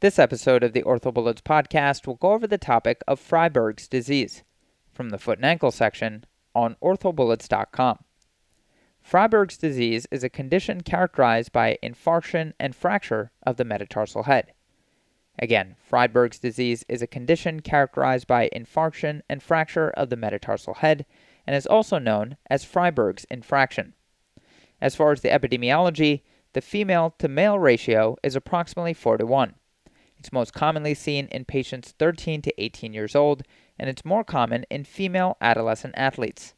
This episode of the OrthoBullets podcast will go over the topic of Freiberg's disease from the foot and ankle section on orthobullets.com. Freiberg's disease is a condition characterized by infarction and fracture of the metatarsal head. Again, Freiberg's disease is a condition characterized by infarction and fracture of the metatarsal head and is also known as Freiberg's infraction. As far as the epidemiology, the female to male ratio is approximately 4 to 1. It's most commonly seen in patients 13 to 18 years old, and it's more common in female adolescent athletes.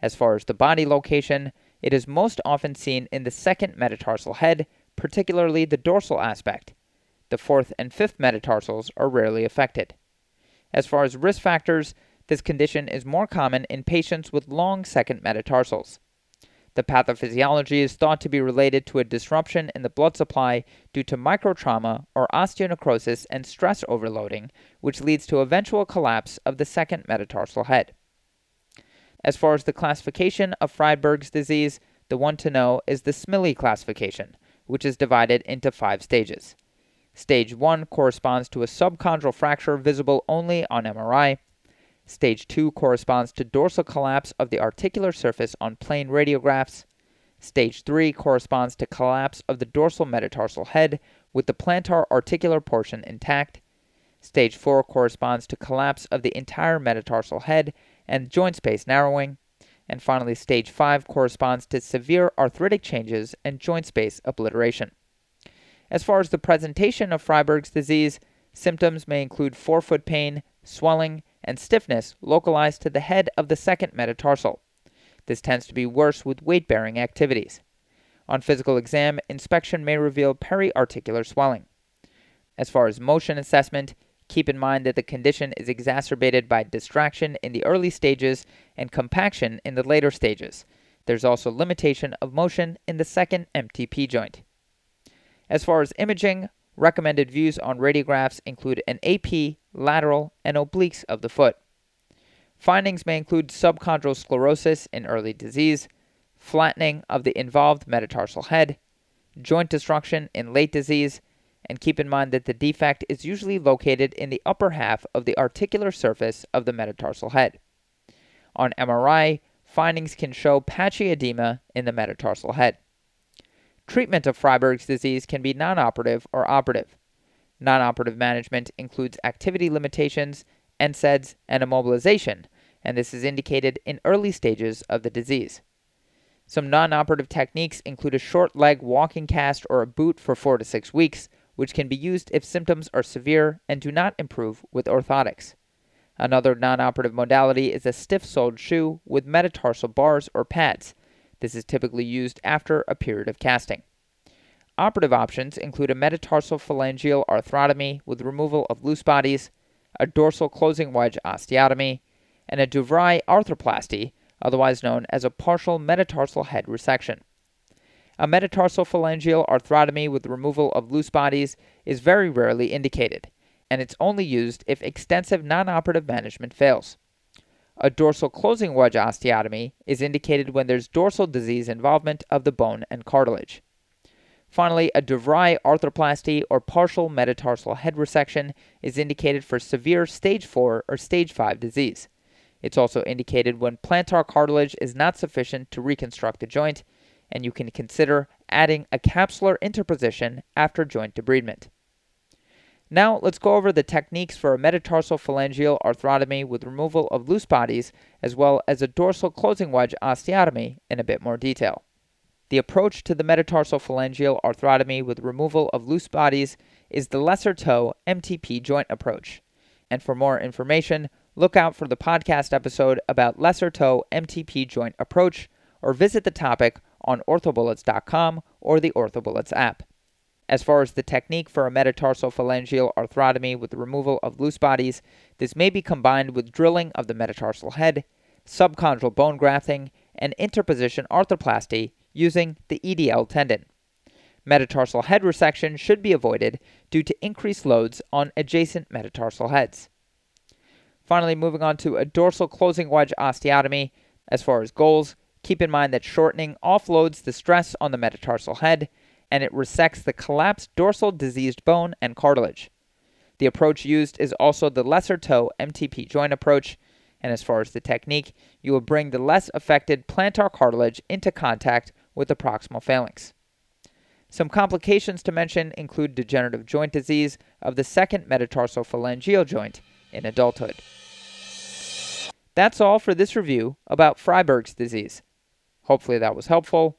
As far as the body location, it is most often seen in the second metatarsal head, particularly the dorsal aspect. The fourth and fifth metatarsals are rarely affected. As far as risk factors, this condition is more common in patients with long second metatarsals. The pathophysiology is thought to be related to a disruption in the blood supply due to microtrauma or osteonecrosis and stress overloading, which leads to eventual collapse of the second metatarsal head. As far as the classification of Freiberg's disease, the one to know is the Smillie classification, which is divided into five stages. Stage 1 corresponds to a subchondral fracture visible only on MRI. Stage 2 corresponds to dorsal collapse of the articular surface on plain radiographs. Stage 3 corresponds to collapse of the dorsal metatarsal head with the plantar articular portion intact. Stage 4 corresponds to collapse of the entire metatarsal head and joint space narrowing. And finally, stage 5 corresponds to severe arthritic changes and joint space obliteration. As far as the presentation of Freiberg's disease, symptoms may include forefoot pain, swelling, and stiffness localized to the head of the second metatarsal. This tends to be worse with weight bearing activities. On physical exam, inspection may reveal periarticular swelling. As far as motion assessment, keep in mind that the condition is exacerbated by distraction in the early stages and compaction in the later stages. There's also limitation of motion in the second MTP joint. As far as imaging, recommended views on radiographs include an AP, lateral, and obliques of the foot. Findings may include subchondral sclerosis in early disease, flattening of the involved metatarsal head, joint destruction in late disease, and keep in mind that the defect is usually located in the upper half of the articular surface of the metatarsal head. On MRI, findings can show patchy edema in the metatarsal head. Treatment of Freiberg's disease can be non-operative or operative. Non-operative management includes activity limitations, NSAIDs, and immobilization, and this is indicated in early stages of the disease. Some non-operative techniques include a short leg walking cast or a boot for 4 to 6 weeks, which can be used if symptoms are severe and do not improve with orthotics. Another non operative modality is a stiff soled shoe with metatarsal bars or pads. This is typically used after a period of casting. Operative options include a metatarsal phalangeal arthrotomy with removal of loose bodies, a dorsal closing wedge osteotomy, and a DuVries arthroplasty, otherwise known as a partial metatarsal head resection. A metatarsal phalangeal arthrotomy with removal of loose bodies is very rarely indicated, and it's only used if extensive non-operative management fails. A dorsal closing wedge osteotomy is indicated when there's dorsal disease involvement of the bone and cartilage. Finally, a DuVries arthroplasty or partial metatarsal head resection is indicated for severe stage 4 or stage 5 disease. It's also indicated when plantar cartilage is not sufficient to reconstruct the joint and you can consider adding a capsular interposition after joint debridement. Now, let's go over the techniques for a metatarsal phalangeal arthrotomy with removal of loose bodies, as well as a dorsal closing wedge osteotomy in a bit more detail. The approach to the metatarsal phalangeal arthrotomy with removal of loose bodies is the lesser toe MTP joint approach. And for more information, look out for the podcast episode about lesser toe MTP joint approach or visit the topic on orthobullets.com or the OrthoBullets app. As far as the technique for a metatarsal phalangeal arthrotomy with the removal of loose bodies, this may be combined with drilling of the metatarsal head, subchondral bone grafting, and interposition arthroplasty using the EDL tendon. Metatarsal head resection should be avoided due to increased loads on adjacent metatarsal heads. Finally, moving on to a dorsal closing wedge osteotomy. As far as goals, Keep in mind that shortening offloads the stress on the metatarsal head, and it resects the collapsed dorsal diseased bone and cartilage. The approach used is also the lesser toe MTP joint approach, and as far as the technique, you will bring the less affected plantar cartilage into contact with the proximal phalanx. Some complications to mention include degenerative joint disease of the second metatarsal phalangeal joint in adulthood. That's all for this review about Freiberg's disease. Hopefully that was helpful.